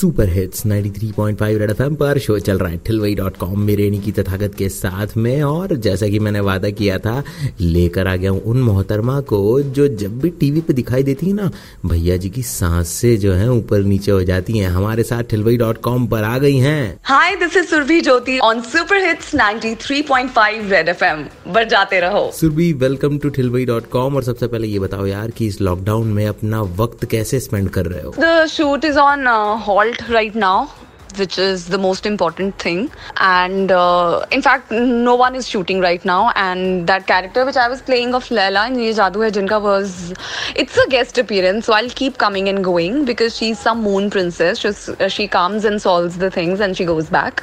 super hits 93.5 red FM पर show चल रहा है। ठिलवई डॉट कॉम मेरे की तथागत के साथ में और जैसा कि मैंने वादा किया था लेकर आ गया हूँ उन मोहतरमा को जो जब भी टीवी पे दिखाई देती है ना भैया जी की सांस से जो है ऊपर नीचे हो जाती हैं। हमारे साथ ठिलवई डॉट कॉम पर आ गई हैं। Hi, this is Survi Jyoti on Super Hits 93.5 Red FM. बजाते रहो। सुरभि वेलकम टू ठिलवई डॉट कॉम और सबसे पहले ये बताओ यार कि इस लॉकडाउन में अपना वक्त कैसे स्पेंड कर रहे हो? The shoot is on uh, right now. Which is the most important thing, and uh, in fact, no one is shooting right now. And that character which I was playing of Leila in Ye Jadoo Hai Jinka was, it's a guest appearance, so I'll keep coming and going because she's some moon princess. She's, she comes and solves the things, and she goes back.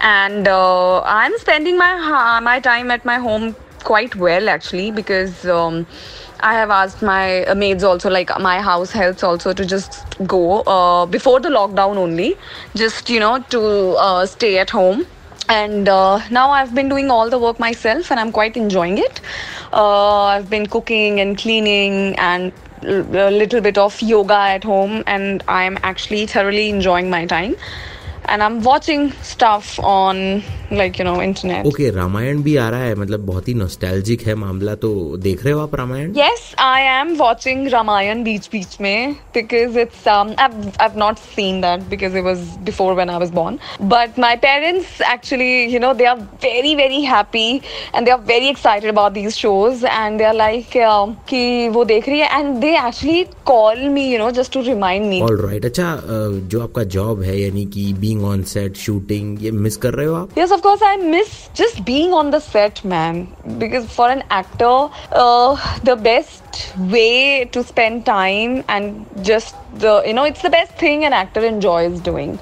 And uh, I'm spending my my time at my home quite well actually because um, I have asked my maids also like my house helps also to just go uh, before the lockdown only just you know to uh, stay at home and uh, now I've been doing all the work myself and I'm quite enjoying it. Uh, I've been cooking and cleaning and a little bit of yoga at home and I'm actually thoroughly enjoying my time and I am watching stuff on like you know internet okay Ramayan भी आ रहा है मतलब बहुत ही nostalgic है मामला तो देख रहे हो आप Ramayan? Yes I am watching Ramayan बीच बीच में because it's I not seen that because it was before when I was born but my parents actually you know they are very very happy and they are very excited about these shows and they are like कि वो देख रही है and they actually call me you know just to remind me alright अच्छा जो आपका job है यानी कि बीइंग ऑन सेट शूटिंग ये मिस कर रहे हो आप Yes, of course, I miss just being on the set, man. Because for an actor, uh, the best way to spend time and just the, you know, it's the best thing an actor enjoys doing.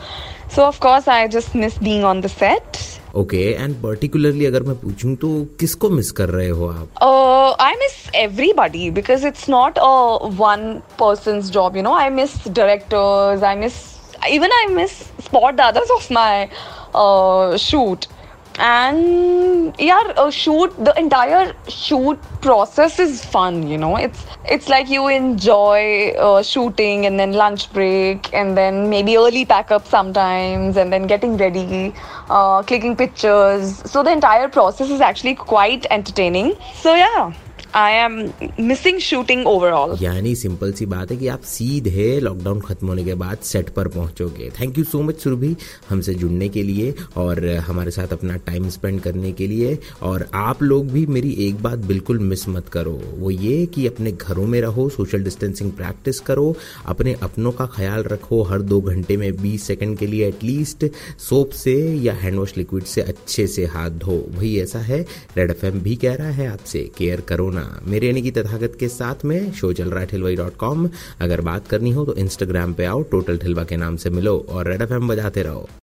So, of course, I just miss being on the set. Okay and particularly अगर मैं पूछूं तो किसको miss कर रहे हो आप Uh, I miss everybody because it's not a one person's job, you know. I miss directors, I miss even I miss spot the others of my uh, shoot. And yeah, shoot the entire shoot process is fun, you know. It's it's like you enjoy uh, shooting and then lunch break and then maybe early pack up sometimes and then getting ready, uh, clicking pictures. So the entire process is actually quite entertaining. So yeah, I am missing shooting overall यानी simple सी बात है कि आप सीधे lockdown खत्म होने के बाद सेट पर पहुंचोगे। Thank you so much Surabhi हमसे जुड़ने के लिए और हमारे साथ अपना टाइम स्पेंड करने के लिए। और आप लोग भी मेरी एक बात बिल्कुल मिस मत करो। वो ये कि अपने घरों में रहो सोशल डिस्टेंसिंग प्रैक्टिस करो, अपने अपनों का ख्याल रखो, हर दो घंटे में बीस सेकेंड के लिए एटलीस्ट सोप से या हैंड वॉश लिक्विड से अच्छे से हाथ धो। वही ऐसा है रेड एफएम भी कह रहा है, आपसे केयर करो ना मेरे यानी कि तथागत के साथ में शो चल रहा है ठिलवाई डॉट कॉम अगर बात करनी हो तो इंस्टाग्राम पे आओ टोटल ठिलवा के नाम से मिलो और रेड एफएम बजाते रहो।